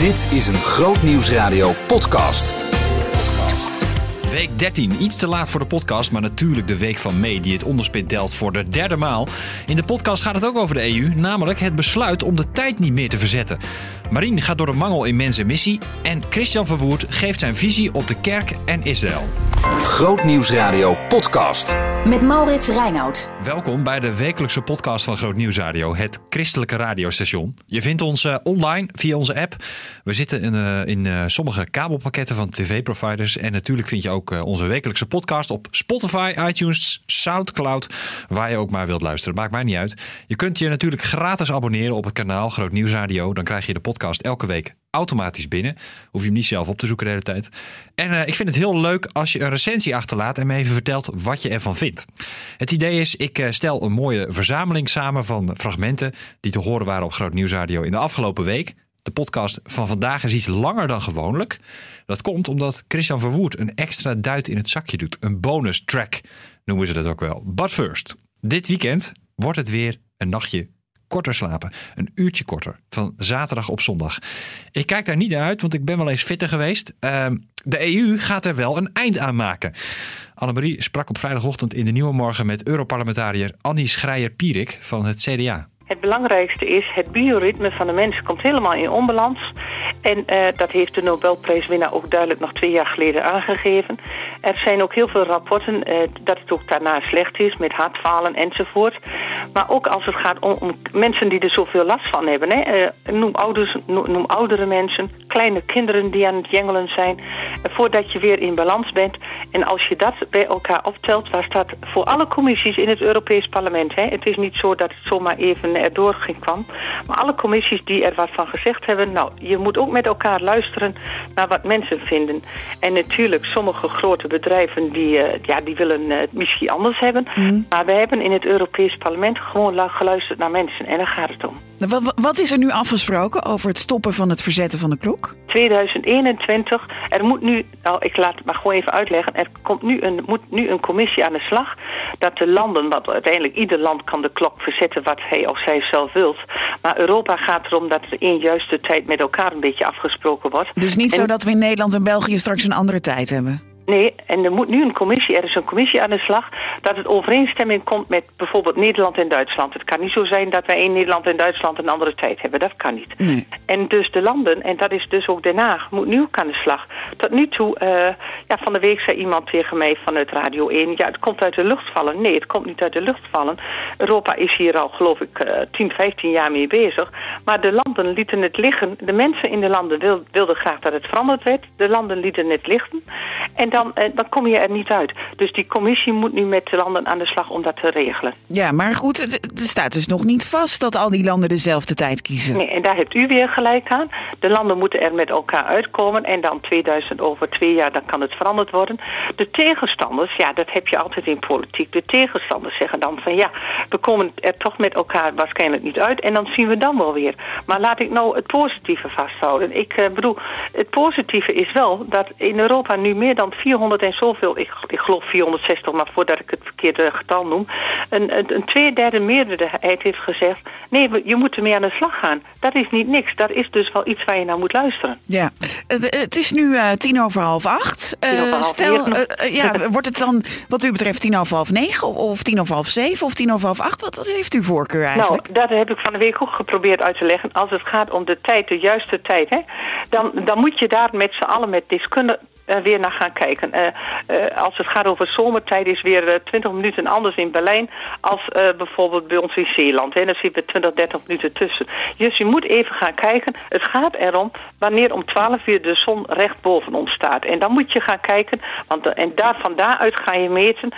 Dit is een Groot Nieuwsradio podcast. Week 13, iets te laat voor de podcast, maar natuurlijk de week van mei die het onderspit delt voor de derde maal. In de podcast gaat het ook over de EU, namelijk het besluit om de tijd niet meer te verzetten. Marien gaat door de mangel in mens en missie en Christian Verwoerd geeft zijn visie op de kerk en Israël. Groot Nieuwsradio podcast. Met Maurits Reinoud. Welkom bij de wekelijkse podcast van Groot Nieuwsradio, het christelijke radiostation. Je vindt ons uh, online via onze app. We zitten in, uh, in uh, sommige kabelpakketten van tv-providers. En natuurlijk vind je ook onze wekelijkse podcast op Spotify, iTunes, Soundcloud. Waar je ook maar wilt luisteren. Maakt mij niet uit. Je kunt je natuurlijk gratis abonneren op het kanaal Groot Nieuwsradio. Dan krijg je de podcast elke week automatisch binnen. Hoef je hem niet zelf op te zoeken de hele tijd. En uh, ik vind het heel leuk als je een recensie achterlaat en me even vertelt wat je ervan vindt. Het idee is, ik uh, stel een mooie verzameling samen van fragmenten die te horen waren op Groot Nieuwsradio in de afgelopen week. De podcast van vandaag is iets langer dan gewoonlijk. Dat komt omdat Christian Verwoerd een extra duit in het zakje doet. Een bonus track noemen ze dat ook wel. But first, dit weekend wordt het weer een nachtje korter slapen. Een uurtje korter. Van zaterdag op zondag. Ik kijk daar niet naar uit, want ik ben wel eens fitter geweest. Uh, de EU gaat er wel een eind aan maken. Annemarie sprak op vrijdagochtend in de Nieuwe Morgen met Europarlementariër Annie Schreier-Pierik van het CDA. Het belangrijkste is, het bioritme van de mens komt helemaal in onbalans. En uh, dat heeft de Nobelprijswinnaar ook duidelijk nog twee jaar geleden aangegeven. Er zijn ook heel veel rapporten uh, dat het ook daarna slecht is met hartfalen enzovoort. Maar ook als het gaat om, mensen die er zoveel last van hebben. Hè. Uh, noem, ouders, noem oudere mensen, kleine kinderen die aan het jengelen zijn. voordat je weer in balans bent. En als je dat bij elkaar optelt, was dat voor alle commissies in het Europees Parlement. Hè. Het is niet zo dat het zomaar even erdoor ging kwam. Maar alle commissies die er wat van gezegd hebben, nou, je moet ook met elkaar luisteren naar wat mensen vinden. En natuurlijk, sommige grote bedrijven die, uh, ja, die willen uh, het misschien anders hebben. Mm. Maar we hebben in het Europees Parlement gewoon geluisterd naar mensen. En daar gaat het om. Wat is er nu afgesproken over het stoppen van het verzetten van de klok? 2021. Er moet nu, nou ik laat het maar gewoon even uitleggen. Er komt nu een, moet nu een commissie aan de slag. Dat de landen, want uiteindelijk ieder land kan de klok verzetten wat hij of zij zelf wilt. Maar Europa gaat erom dat er in juiste tijd met elkaar een beetje afgesproken wordt. Dus niet en, zo dat we in Nederland en België straks een andere tijd hebben? Nee, en er moet nu een commissie, er is een commissie aan de slag, dat het overeenstemming komt met bijvoorbeeld Nederland en Duitsland. Het kan niet zo zijn dat wij in Nederland en Duitsland een andere tijd hebben. Dat kan niet. Nee. En dus de landen, en dat is dus ook Den Haag, moet nu ook aan de slag. Tot nu toe, uh, ja, van de week zei iemand tegen mij vanuit Radio 1, ja, het komt uit de lucht vallen. Nee, het komt niet uit de lucht vallen. Europa is hier al, geloof ik, uh, 10, 15 jaar mee bezig. Maar de landen lieten het liggen. De mensen in de landen wil, wilden graag dat het veranderd werd. De landen lieten het liggen. En dan, uh, dan kom je er niet uit. Dus die commissie moet nu met de landen aan de slag om dat te regelen. Ja, maar goed, het, het staat dus nog niet vast dat al die landen dezelfde tijd kiezen. Nee, en daar hebt u weer gelijk aan. De landen moeten er met elkaar uitkomen. En dan 2000 over twee jaar, dan kan het veranderd worden. De tegenstanders, ja, dat heb je altijd in politiek. De tegenstanders zeggen dan van ja, we komen er toch met elkaar waarschijnlijk niet uit. En dan zien we dan wel weer. Maar laat ik nou het positieve vasthouden. Ik uh, bedoel, het positieve is wel dat in Europa nu meer dan 400 en zoveel, ik, ik geloof 460, maar voordat ik het verkeerde getal noem, een, een, een tweederde meerderheid heeft gezegd, nee, je moet ermee aan de slag gaan. Dat is niet niks. Dat is dus wel iets waar je naar moet luisteren. Ja, het is nu uh, tien over half acht. Uh, over half stel, uh, ja, wordt het dan wat u betreft tien over half negen of tien over half zeven of tien over half acht? Wat, wat heeft u voorkeur eigenlijk? Nou, dat heb ik van de week ook geprobeerd uit te leggen. Als het gaat om de tijd, de juiste tijd, hè, dan, dan moet je daar met z'n allen met deskundigen weer naar gaan kijken. Uh, uh, als het gaat over zomertijd is weer 20 minuten anders in Berlijn als bijvoorbeeld bij ons in Zeeland. Hè. Daar zitten 20, 30 minuten tussen. Dus je moet even gaan kijken. Het gaat erom wanneer om 12 uur de zon recht boven ons staat. En dan moet je gaan kijken, want, en daar, van daaruit ga je meten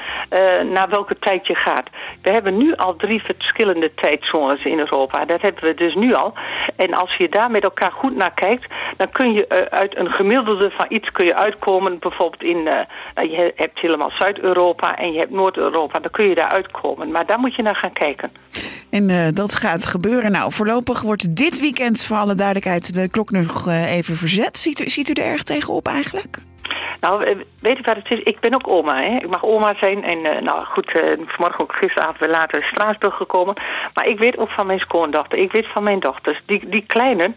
naar welke tijd je gaat. We hebben nu al drie verschillende tijdzones in Europa. Dat hebben we dus nu al. En als je daar met elkaar goed naar kijkt, dan kun je uit een gemiddelde van iets kun je uitkomen komen. Bijvoorbeeld in, uh, je hebt helemaal Zuid-Europa en je hebt Noord-Europa. Dan kun je daar uitkomen. Maar daar moet je naar gaan kijken. En uh, dat gaat gebeuren. Nou, voorlopig wordt dit weekend voor alle duidelijkheid de klok nog uh, even verzet. Ziet u, ziet u er erg tegenop eigenlijk? Nou, eh, weet je wat het is? Ik ben ook oma, hè. Ik mag oma zijn. En uh, nou goed, uh, vanmorgen ook gisteravond weer later in Straatsburg gekomen. Maar ik weet ook van mijn schoondochter. Ik weet van mijn dochters. Die, die kleinen,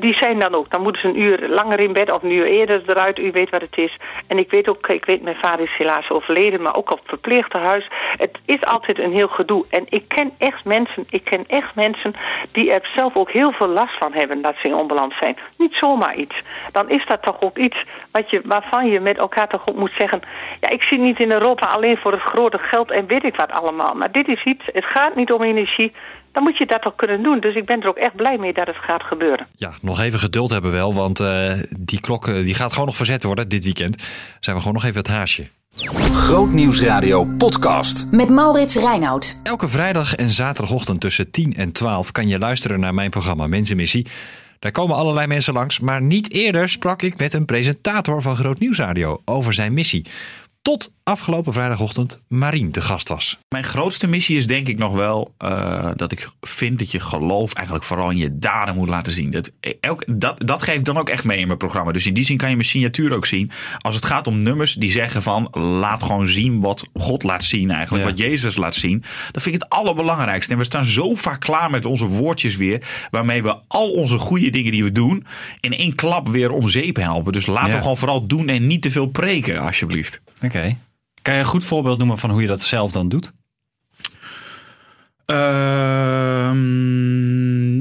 die zijn dan ook. Dan moeten ze een uur langer in bed of een uur eerder eruit. U weet wat het is. En ik weet ook, ik weet, mijn vader is helaas overleden. Maar ook op het verpleegtehuis. Het is altijd een heel gedoe. En ik ken echt mensen, ik ken echt mensen die er zelf ook heel veel last van hebben dat ze in onbalans zijn. Niet zomaar iets. Dan is dat toch ook iets wat je, waarvan je met elkaar toch moet zeggen... ja, ik zit niet in Europa alleen voor het grote geld en weet ik wat allemaal. Maar dit is iets, het gaat niet om energie... Dan moet je dat toch kunnen doen. Dus ik ben er ook echt blij mee dat het gaat gebeuren. Ja, nog even geduld hebben wel. Want uh, die klok die gaat gewoon nog verzet worden dit weekend. Zijn we gewoon nog even het haasje. Grootnieuwsradio podcast. Met Maurits Reinoud. Elke vrijdag en zaterdagochtend tussen 10 en 12 kan je luisteren naar mijn programma Mensenmissie. Daar komen allerlei mensen langs, maar niet eerder sprak ik met een presentator van Groot Nieuwsradio over zijn missie. Tot afgelopen vrijdagochtend Marien de gast was. Mijn grootste missie is denk ik nog wel uh, dat ik vind dat je geloof eigenlijk vooral in je daden moet laten zien. Dat, elk, dat, dat geef ik dan ook echt mee in mijn programma. Dus in die zin kan je mijn signatuur ook zien. Als het gaat om nummers die zeggen van laat gewoon zien wat God laat zien eigenlijk. Ja. Wat Jezus laat zien. Dat vind ik het allerbelangrijkste. En we staan zo vaak klaar met onze woordjes weer. Waarmee we al onze goede dingen die we doen in één klap weer om zeep helpen. Dus laten ja. we gewoon vooral doen en niet te veel preken alsjeblieft. Oké. Okay. Kan je een goed voorbeeld noemen van hoe je dat zelf dan doet? Uh,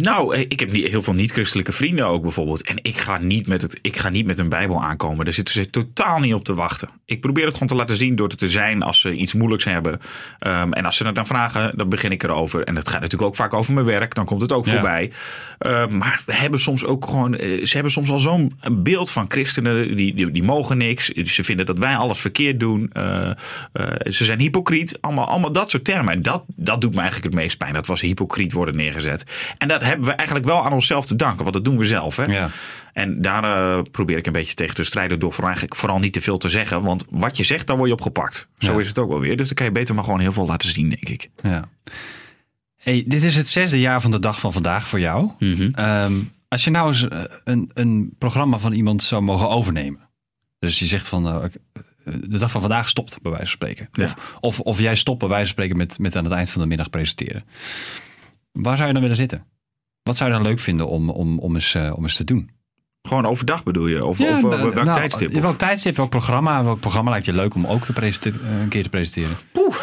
nou, ik heb niet, heel veel niet-christelijke vrienden ook bijvoorbeeld. En ik ga, niet met het, ik ga niet met een Bijbel aankomen. Daar zitten ze totaal niet op te wachten. Ik probeer het gewoon te laten zien door het te zijn als ze iets moeilijks hebben. Um, en als ze het dan vragen, dan begin ik erover. En het gaat natuurlijk ook vaak over mijn werk. Dan komt het ook ja. voorbij. Uh, maar we hebben soms ook gewoon. Ze hebben soms al zo'n beeld van christenen. Die, die, die, mogen niks. Ze vinden dat wij alles verkeerd doen. Uh, ze zijn hypocriet. Allemaal, allemaal dat soort termen. En dat, dat doet me eigenlijk het meest pijn. Dat was hypocriet worden neergezet. En dat hebben we eigenlijk wel aan onszelf te danken. Want dat doen we zelf. Hè? Ja. En daar uh, probeer ik een beetje tegen te strijden door voor eigenlijk vooral niet te veel te zeggen. Want wat je zegt, dan word je opgepakt. Zo Ja. is het ook wel weer. Dus dan kan je beter maar gewoon heel veel laten zien, denk ik. Ja. Hey, dit is het zesde jaar van de dag van vandaag voor jou. Mhm. Um, als je nou eens uh, een, een programma van iemand zou mogen overnemen. Dus je zegt van uh, de dag van vandaag stopt, bij wijze van spreken. Ja. Of, of, of jij stopt, bij wijze van spreken, met, met aan het eind van de middag presenteren. Waar zou je dan willen zitten? Wat zou je dan leuk vinden om, om, om, eens, uh, om eens te doen? Gewoon overdag bedoel je? Of, of uh, welk nou, tijdstip? Of? Welk tijdstip, welk programma? Welk programma lijkt je leuk om ook te presenteren, een keer te presenteren?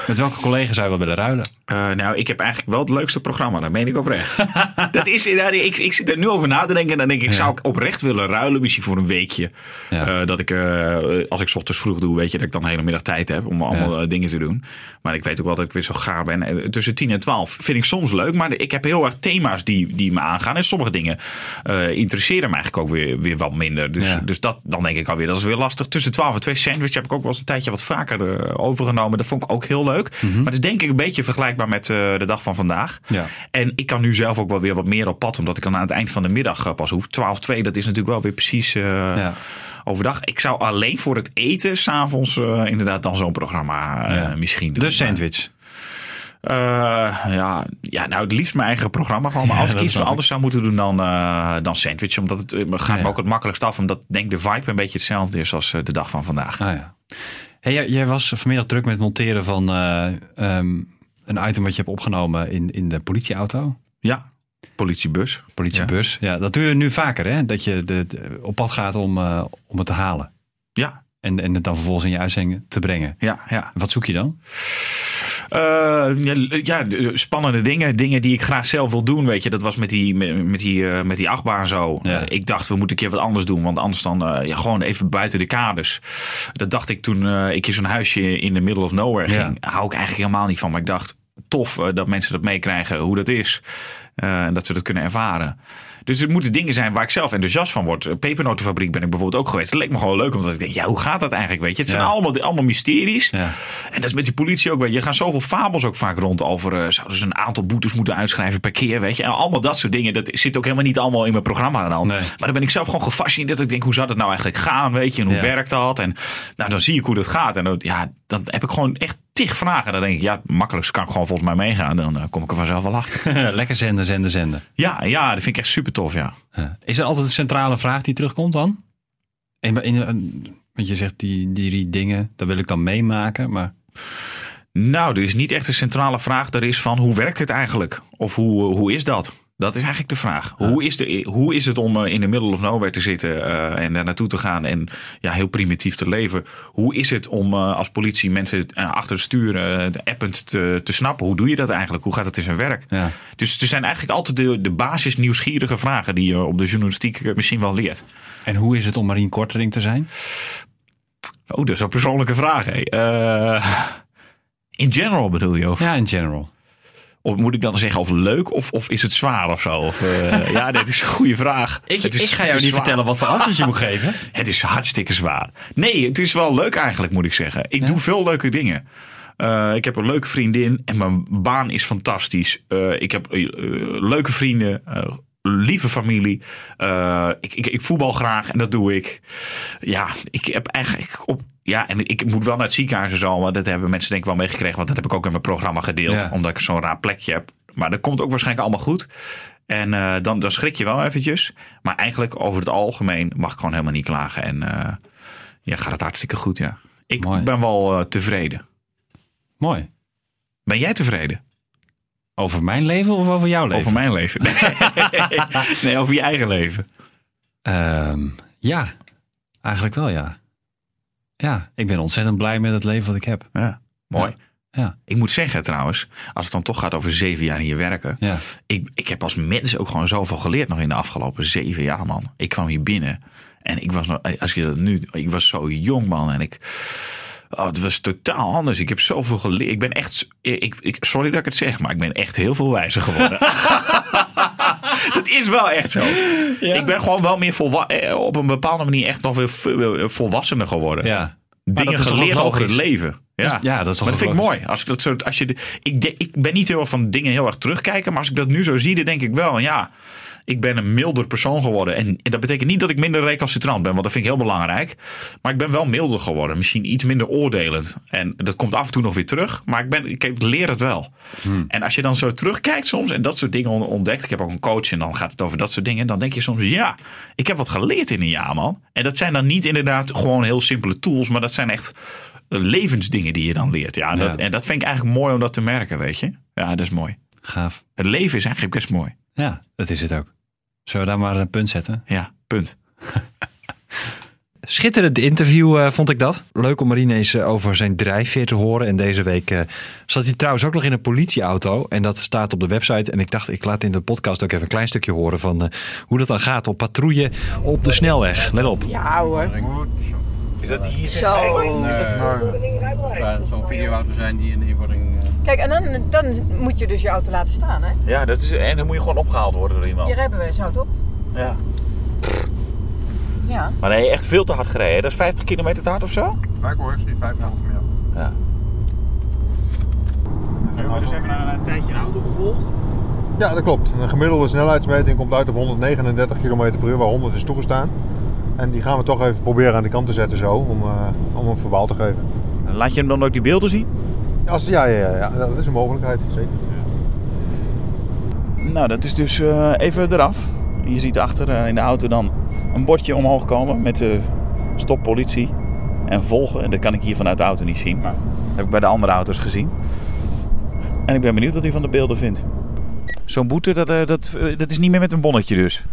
Met welke collega zou je wel willen ruilen? Uh, nou, ik heb eigenlijk wel het leukste programma. Dat meen ik oprecht. dat is, nou, ik, ik zit er nu over na te denken. En dan denk ik, Ja. zou ik oprecht willen ruilen? Misschien voor een weekje. Ja. Uh, dat ik, uh, als ik 's ochtends vroeg doe, weet je dat ik dan de hele middag tijd heb om allemaal dingen te doen. Maar ik weet ook wel dat ik weer zo gaar ben. Eh, Tussen 10 en 12 vind ik soms leuk. Maar ik heb heel erg thema's die, die me aangaan. En sommige dingen eh, interesseren me eigenlijk ook weer, weer wat minder. Dus, Ja. dus dat, dan denk ik alweer, dat is weer lastig. Tussen 12 en 2 sandwich heb ik ook wel eens een tijdje wat vaker eh, overgenomen. Dat vond ik ook heel leuk. Mhm. Maar het is denk ik een beetje vergelijkbaar met eh, de dag van vandaag. Ja. En ik kan nu zelf ook wel weer wat meer op pad. Omdat ik dan aan het eind van de middag eh, pas hoef. 12, 2, dat is natuurlijk wel weer precies Ja. overdag. Ik zou alleen voor het eten s'avonds uh, inderdaad dan zo'n programma uh, Ja. misschien doen. De sandwich. Uh, ja, ja, nou het liefst mijn eigen programma gewoon. Maar Ja, als ik iets anders zou moeten doen dan, uh, dan sandwich. Omdat het uh, gaat Ja. me ook het makkelijkst af. Omdat denk de vibe een beetje hetzelfde is als de dag van vandaag. Ah, ja. hey, jij, jij was vanmiddag druk met het monteren van um, een item wat je hebt opgenomen in, in de politieauto. Ja, politiebus. Politiebus. Ja. ja, dat doe je nu vaker, hè? Dat je de, de, op pad gaat om, om het te halen. Ja. En, en het dan vervolgens in je uitzending te brengen. Ja, ja. Wat zoek je dan? Uh, ja, ja, spannende dingen. Dingen die ik graag zelf wil doen. Weet je, dat was met die, met, die, uh, met die achtbaan zo. Ja. Uh, ik dacht, we moeten een keer wat anders doen. Want anders dan ja, gewoon even buiten de kaders. Dat dacht ik toen ik in zo'n huisje in the middle of nowhere ging. Ja. Hou ik eigenlijk helemaal niet van. Maar ik dacht, tof dat mensen dat meekrijgen hoe dat is. En dat ze dat kunnen ervaren. Dus het moeten dingen zijn waar ik zelf enthousiast van word. Pepernotenfabriek ben ik bijvoorbeeld ook geweest. Dat leek me gewoon leuk, omdat ik denk, ja, hoe gaat dat eigenlijk? Weet je, het zijn Ja. allemaal, allemaal mysteries. Ja. En dat is met die politie ook. Weet je, er gaan zoveel fabels ook vaak rond over. Uh, zouden ze een aantal boetes moeten uitschrijven per keer? Weet je, en allemaal dat soort dingen. Dat zit ook helemaal niet allemaal in mijn programma dan. Nee. Maar dan ben ik zelf gewoon gefascineerd. Dat ik denk, hoe zou dat nou eigenlijk gaan? Weet je, en hoe Ja. werkt dat? En nou, dan zie ik hoe dat gaat. En dan, ja, dan heb ik gewoon echt tig vragen. Dan denk ik, ja, makkelijkst kan ik gewoon volgens mij meegaan. Dan uh, kom ik er vanzelf wel achter. Lekker zenden, zenden, zenden. ja, ja, dat vind ik echt super tof, ja. Is er altijd een centrale vraag die terugkomt dan? In, in, in, Want je zegt die, die drie dingen, dat wil ik dan meemaken. Maar Nou, er is niet echt een centrale vraag. Er is van hoe werkt het eigenlijk? Of hoe, hoe is dat? Dat is eigenlijk de vraag. Hoe, is de, hoe is het om eh, in de middle of nowhere te zitten eh, en daar naartoe te gaan en ja, heel primitief te leven? Hoe is het om eh, als politie mensen achter het stuur de append te, te snappen? Hoe doe je dat eigenlijk? Hoe gaat het in zijn werk? ja. Dus er zijn eigenlijk altijd de, de basis nieuwsgierige vragen die je op de journalistiek misschien wel leert. En hoe is het om Marien Kortering te zijn? Oh, dat is een persoonlijke vraag. In general bedoel je? Of? Ja, in general. Of moet ik dan zeggen of leuk of, of is het zwaar of zo? Of, eh, ja, dit is een goede vraag. Ik, Het is- ik ga jou niet zwaar. vertellen wat voor antwoord je moet geven. Het is hartstikke zwaar. Nee, het is wel leuk eigenlijk, moet ik zeggen. Ik Ja? doe veel leuke dingen. Eh, ik heb een leuke vriendin en mijn baan is fantastisch. Eh, ik heb leuke vrienden, lieve familie. Eh, ik, ik, ik voetbal graag en dat doe ik. Ja, ik heb eigenlijk op. Ja, en ik moet wel naar het ziekenhuis en zo, maar dat hebben mensen denk ik wel meegekregen, want dat heb ik ook in mijn programma gedeeld, Ja. omdat ik zo'n raar plekje heb. Maar dat komt ook waarschijnlijk allemaal goed. En eh, dan, dan schrik je wel eventjes. Maar eigenlijk over het algemeen mag ik gewoon helemaal niet klagen. En eh, ja, gaat het hartstikke goed, ja. Ik Mooi. ben wel tevreden. Mooi. Ben jij tevreden? Over mijn leven of over jouw leven? Over mijn leven? Nee, over je eigen leven. Ehm, ja, eigenlijk wel ja. Ja, ik ben ontzettend blij met het leven wat ik heb. Ja, mooi. Ja, Ik moet zeggen trouwens, als het dan toch gaat over zeven jaar hier werken. ja. Ik, ik heb als mens ook gewoon zoveel geleerd nog in de afgelopen zeven jaar, man. Ik kwam hier binnen en ik was nog, als je dat nu, ik was zo jong, man. En ik, oh, het was totaal anders. Ik heb zoveel geleerd. Ik ben echt, ik, ik, sorry dat ik het zeg, maar ik ben echt heel veel wijzer geworden. dat is wel echt zo. Ik ben gewoon wel meer eh, op een bepaalde manier echt nog weer veel volwassener geworden. ja. Dingen geleerd over het leven. Ja, Dus- ja, dat is toch maar dat vind ik mooi. Als ik dat zo, als je, de- ik, de- ik ben niet heel erg van dingen heel erg terugkijken. Maar als ik dat nu zo zie, dan denk ik wel, ja, ik ben een milder persoon geworden. En, en dat betekent niet dat ik minder recalcitrant ben, want dat vind ik heel belangrijk. Maar ik ben wel milder geworden. Misschien iets minder oordelend. En dat komt af en toe nog weer terug. Maar ik, ben, ik leer het wel. Hmm. En als je dan zo terugkijkt soms en dat soort dingen on- ontdekt. Ik heb ook een coach en dan gaat het over dat soort dingen. Dan denk je soms, ja, ik heb wat geleerd in een jaar, man. En dat zijn dan niet inderdaad gewoon heel simpele tools. Maar dat zijn echt eh, levensdingen die je dan leert. Ja, dat, Ja. En dat vind ik eigenlijk mooi om dat te merken, weet je. Ja, dat is mooi. Gaaf. Het leven is eigenlijk best mooi. Ja, dat is het ook. Zullen we daar maar een punt zetten? Ja, punt. Schitterend interview eh, vond ik dat. Leuk om Marine eens eh, over zijn drijfveer te horen. En deze week eh, zat hij trouwens ook nog in een politieauto. En dat staat op de website. En ik dacht, ik laat in de podcast ook even een klein stukje horen van eh, hoe dat dan gaat op patrouille op de snelweg. Let op. Is dat hier? Zo. zou zo'n videoauto zijn die een invoering... Kijk, en dan, dan moet je dus je auto laten staan, hè? Ja, dat is, en dan moet je gewoon opgehaald worden door iemand. Je rijbewijs houdt op. Ja. Ja. Maar nee, echt veel te hard gereden. Dat is 50 kilometer te hard of zo? Kijk hoor, ik zie 85 meer. Ja. Hebben we dus even een, een tijdje een auto gevolgd? Ja, dat klopt. Een gemiddelde snelheidsmeting komt uit op 139 km per uur, waar 100 is toegestaan. En die gaan we toch even proberen aan de kant te zetten zo, om, eh, om een verbaal te geven. Laat je hem dan ook die beelden zien? Als, ja, ja, ja, ja, dat is een mogelijkheid, zeker. Nou, dat is dus eh, even eraf. Je ziet achter eh, in de auto dan een bordje omhoog komen met de stop politie en volgen. En dat kan ik hier vanuit de auto niet zien, maar dat heb ik bij de andere auto's gezien. En ik ben benieuwd wat hij van de beelden vindt. Zo'n boete, dat, eh, dat, dat is niet meer met een bonnetje dus.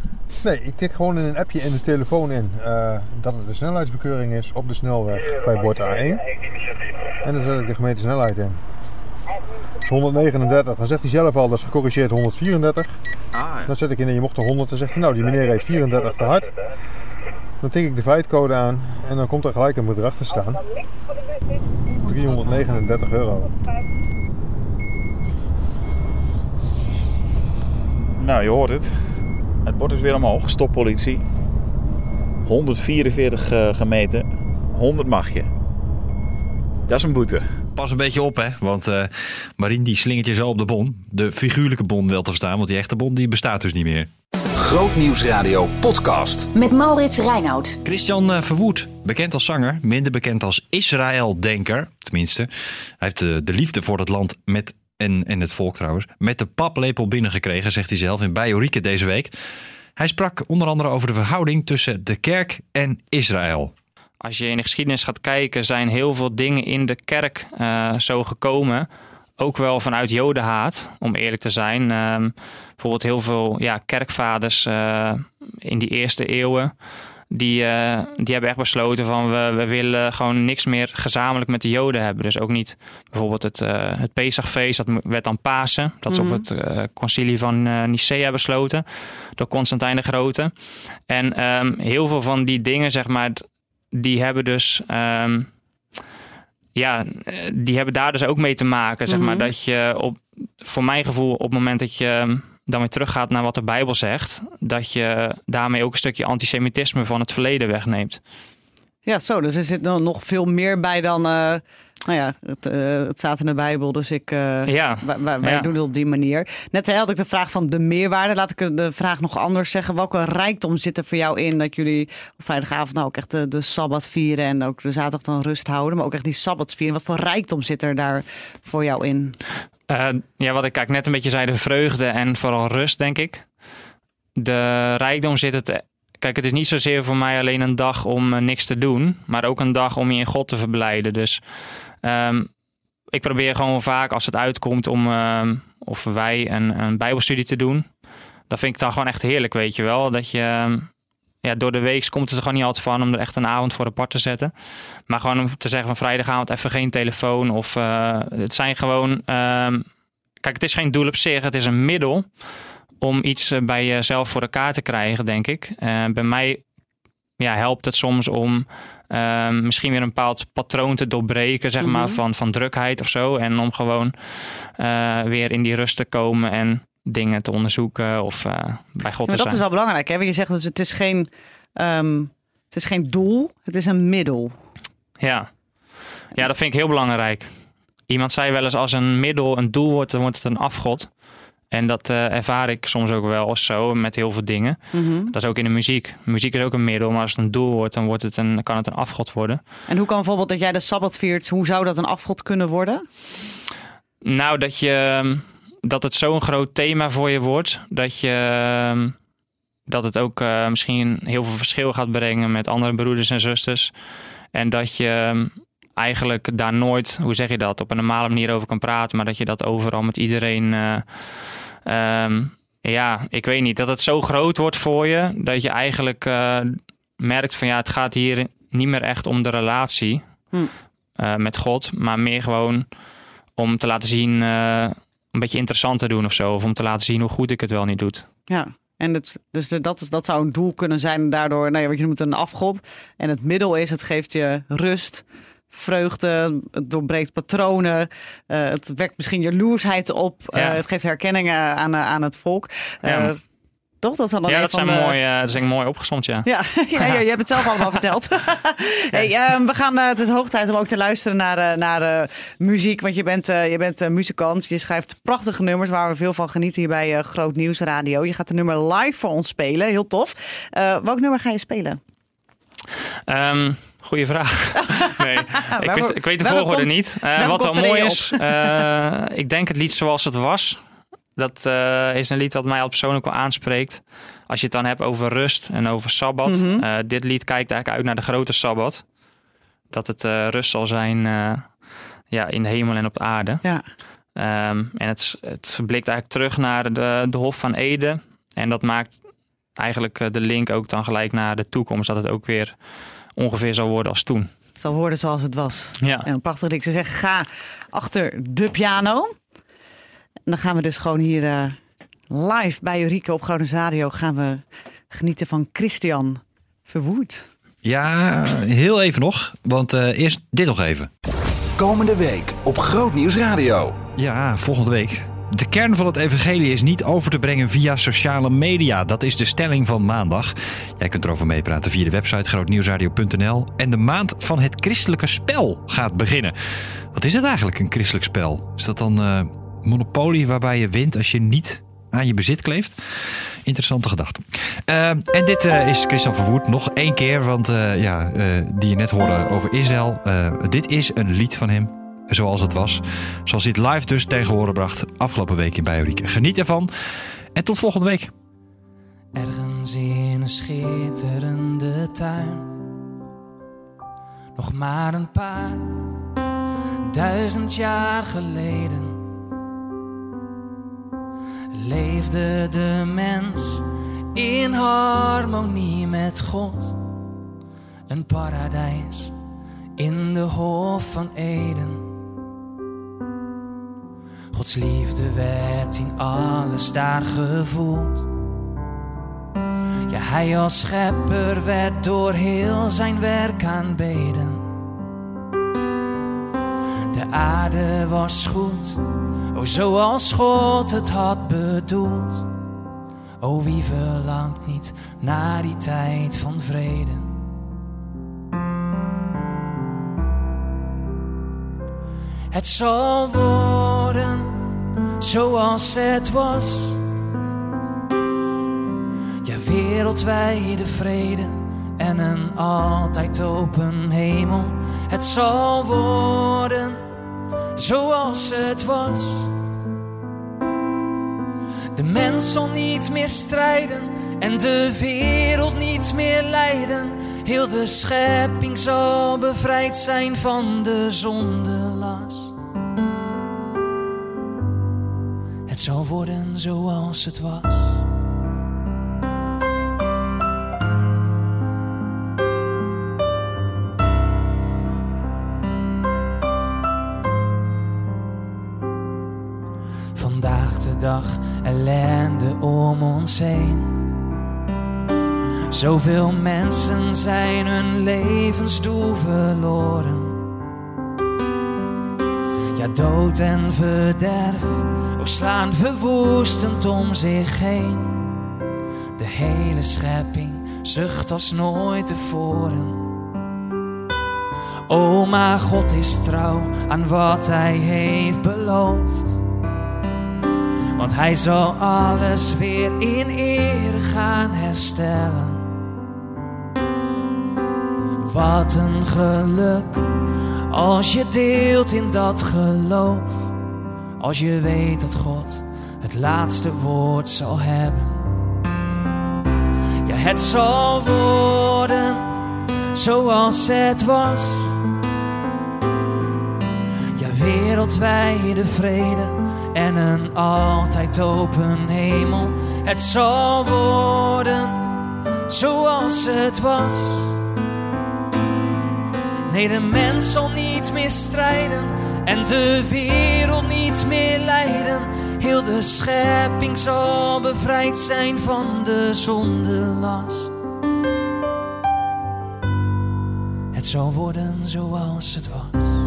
Nee, ik tik gewoon in een appje in de telefoon in eh, dat het een snelheidsbekeuring is op de snelweg bij bord A1. En dan zet ik de gemeentesnelheid in. Dat is 139, dan zegt hij zelf al, dat is gecorrigeerd 134. Dan zet ik in en je mocht er 100, dan zegt hij nou die meneer reed 34 te hard. Dan tik ik de feitcode aan en dan komt er gelijk een bedrag te staan. 339 euro. Nou, je hoort het. Het bord is weer omhoog. Stop politie. 144 eh, gemeten. 100 mag je. Dat is een boete. Pas een beetje op, hè? Want eh Marine die slingert je zo op de bon. De figuurlijke bon wel te verstaan, want die echte bon die bestaat dus niet meer. Grootnieuwsradio podcast. Met Maurits Reinoud. Christian eh, Verwoerd, bekend als zanger, minder bekend als Israël-denker. Tenminste, hij heeft de, de liefde voor het land met, en, en het volk trouwens, met de paplepel binnengekregen, zegt hij zelf in Bajorieke deze week. Hij sprak onder andere over de verhouding tussen de kerk en Israël. als je in de geschiedenis gaat kijken, zijn heel veel dingen in de kerk eh, zo gekomen. Ook wel vanuit jodenhaat, om eerlijk te zijn. Ehm, bijvoorbeeld heel veel ja, kerkvaders eh, in die eerste eeuwen. Die, eh, die hebben echt besloten van we, we willen gewoon niks meer gezamenlijk met de Joden hebben. Dus ook niet bijvoorbeeld het, eh het Pesachfeest, dat werd dan Pasen. Dat is Mhm. op het eh, concilie van Nicea besloten door Constantijn de Grote. En ehm, heel veel van die dingen, zeg maar, die hebben dus... ehm, ja, die hebben daar dus ook mee te maken. Zeg maar Mhm. dat je op, voor mijn gevoel, op het moment dat je ehm, dan weer teruggaat naar wat de Bijbel zegt, dat je daarmee ook een stukje antisemitisme van het verleden wegneemt. Ja, zo. Dus er zit dan nog veel meer bij dan. eh, nou ja, het, eh, het staat in de Bijbel, dus ik, eh, Ja, wij, wij, ja. doen het op die manier. Net had ik de vraag van de meerwaarde. Laat ik de vraag nog anders zeggen. Welke rijkdom zit er voor jou in dat jullie op vrijdagavond nou ook echt de, de Sabbat vieren en ook de zaterdag dan rust houden, maar ook echt die Sabbat vieren? Wat voor rijkdom zit er daar voor jou in? Eh, ja, wat ik kijk net een beetje zei, de vreugde en vooral rust, denk ik. De rijkdom zit het. Kijk, het is niet zozeer voor mij alleen een dag om eh, niks te doen, maar ook een dag om je in God te verblijden. Dus ehm, ik probeer gewoon vaak als het uitkomt om, ehm, of wij een, een Bijbelstudie te doen. Dat vind ik dan gewoon echt heerlijk, weet je wel. Dat je, ehm, ja, door de week komt het er gewoon niet altijd van om er echt een avond voor apart te zetten. Maar gewoon om te zeggen van vrijdagavond even geen telefoon. Of eh, het zijn gewoon. ehm, kijk, het is geen doel op zich. Het is een middel om iets eh, bij jezelf voor elkaar te krijgen, denk ik. Eh, bij mij ja, helpt het soms om ehm, misschien weer een bepaald patroon te doorbreken, zeg maar, Mhm. van, van drukheid of zo. En om gewoon weer in die rust te komen en dingen te onderzoeken of eh, bij God maar te dat is wel belangrijk, hè? Want je zegt dus het is geen, ehm, het is geen doel, het is een middel. Ja. ja, dat vind ik heel belangrijk. Iemand zei wel eens als een middel een doel wordt, dan wordt het een afgod. En dat eh, ervaar ik soms ook wel als zo met heel veel dingen. Mhm. Dat is ook in de muziek. Muziek is ook een middel, maar als het een doel wordt, dan wordt het een, kan het een afgod worden. En hoe kan bijvoorbeeld dat jij de Sabbat viert, hoe zou dat een afgod kunnen worden? Nou, dat, je, dat het zo'n groot thema voor je wordt. Dat, je, ehm, dat het ook eh, misschien heel veel verschil gaat brengen met andere broeders en zusters. En dat je ehm, eigenlijk daar nooit, hoe zeg je dat, op een normale manier over kan praten. Maar dat je dat overal met iedereen... eh, ehm, ja, ik weet niet. Dat het zo groot wordt voor je. Dat je eigenlijk eh, merkt van ja, het gaat hier niet meer echt om de relatie Hm. met God. Maar meer gewoon om te laten zien, een beetje interessant te doen of zo. Of om te laten zien hoe goed ik het wel niet doe. Ja, en het, dus de- dat, is, dat zou een doel kunnen zijn. Daardoor, nou ja, wat je noemt een afgod. En het middel is, het geeft je rust, vreugde, het doorbreekt patronen. eh, het wekt misschien jaloersheid op. eh, het geeft herkenning eh, aan, eh, aan het volk. Ja. Toch? Dat dan Ja, dat zijn, de- mooi, eh, dat zijn mooi opgezomd, ja. Ja, ja, ja, je hebt het zelf allemaal verteld. hey, ehm, we gaan, eh, het is hoog tijd om ook te luisteren naar, eh, naar muziek. Want je bent, je bent muzikant. Je schrijft prachtige nummers waar we veel van genieten hier bij Groot Nieuws Radio. Je gaat de nummer live voor ons spelen. Heel tof. Welk nummer ga je spelen? Ehm goeie vraag. nee, ik, wist, ik weet de volgorde niet. Wat wel mooi is, ik denk het lied zoals het was. Dat eh, is een lied wat mij al persoonlijk wel aanspreekt. Als je het dan hebt over rust en over Sabbat. Mhm. Eh, dit lied kijkt eigenlijk uit naar de grote Sabbat. Dat het eh, rust zal zijn ja, in de hemel en op de aarde. Ja. Ehm, en het, het blikt eigenlijk terug naar de, de Hof van Ede. En dat maakt eigenlijk de link ook dan gelijk naar de toekomst. Dat het ook weer ongeveer zal worden als toen. Het zal worden zoals het was. Ja. En prachtig ding. Ze zeggen, ga achter de piano. En dan gaan we dus gewoon hier eh, live bij Eureka op Gronings Radio... gaan we genieten van Christian Verwoerd. Ja, heel even nog. Want eh, eerst dit nog even. Komende week op Groot Nieuws Radio. Ja, volgende week. De kern van het evangelie is niet over te brengen via sociale media. Dat is de stelling van maandag. Jij kunt erover meepraten via de website grootnieuwsradio.nl. En de maand van het christelijke spel gaat beginnen. Wat is het eigenlijk, een christelijk spel? Is dat dan eh Monopoly waarbij je wint als je niet aan je bezit kleeft? Interessante gedachte. Eh, en dit eh, is Christian Verwoerd nog één keer, want eh, ja, die je net hoorde over Israël. Dit is een lied van hem, zoals het was. Zoals hij het live dus tegen horen bracht afgelopen week in Bijoriek. Geniet ervan en tot volgende week. Ergens in een schitterende tuin nog maar een paar duizend jaar geleden leefde de mens in harmonie met God. Een paradijs in de Hof van Eden. Gods liefde werd in alles daar gevoeld. Ja, hij als schepper werd door heel zijn werk aanbeden. De aarde was goed, o zoals God het had bedoeld. O wie verlangt niet naar die tijd van vrede? Het zal worden zoals het was. Ja, wereldwijde vrede en een altijd open hemel. Het zal worden zoals het was. De mens zal niet meer strijden en de wereld niet meer lijden. Heel de schepping zal bevrijd zijn van de zondelast. Het zal worden zoals het was. De dag ellende om ons heen. Zoveel mensen zijn hun levensdoel verloren. Ja, dood en verderf slaan verwoestend om zich heen. De hele schepping zucht als nooit tevoren. O, maar God is trouw aan wat Hij heeft beloofd. Want Hij zal alles weer in ere gaan herstellen. Wat een geluk als je deelt in dat geloof. Als je weet dat God het laatste woord zal hebben. Ja, het zal worden zoals het was. Ja, wereldwijde vrede en een altijd open hemel. Het zal worden zoals het was. Nee, de mens zal niet meer strijden en de wereld niet meer lijden. Heel de schepping zal bevrijd zijn van de zondelast. Het zal worden zoals het was.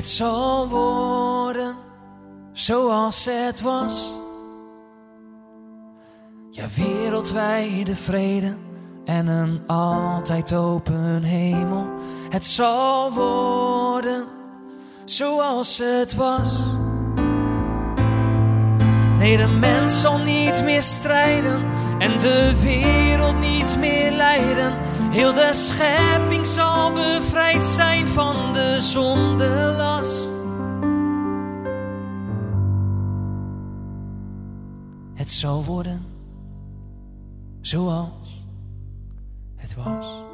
Het zal worden zoals het was. Ja, wereldwijde vrede en een altijd open hemel. Het zal worden zoals het was. Nee, de mens zal niet meer strijden en de wereld niet meer lijden. Heel de schepping zal bevrijd zijn van de zondelast. Het zal worden zoals het was.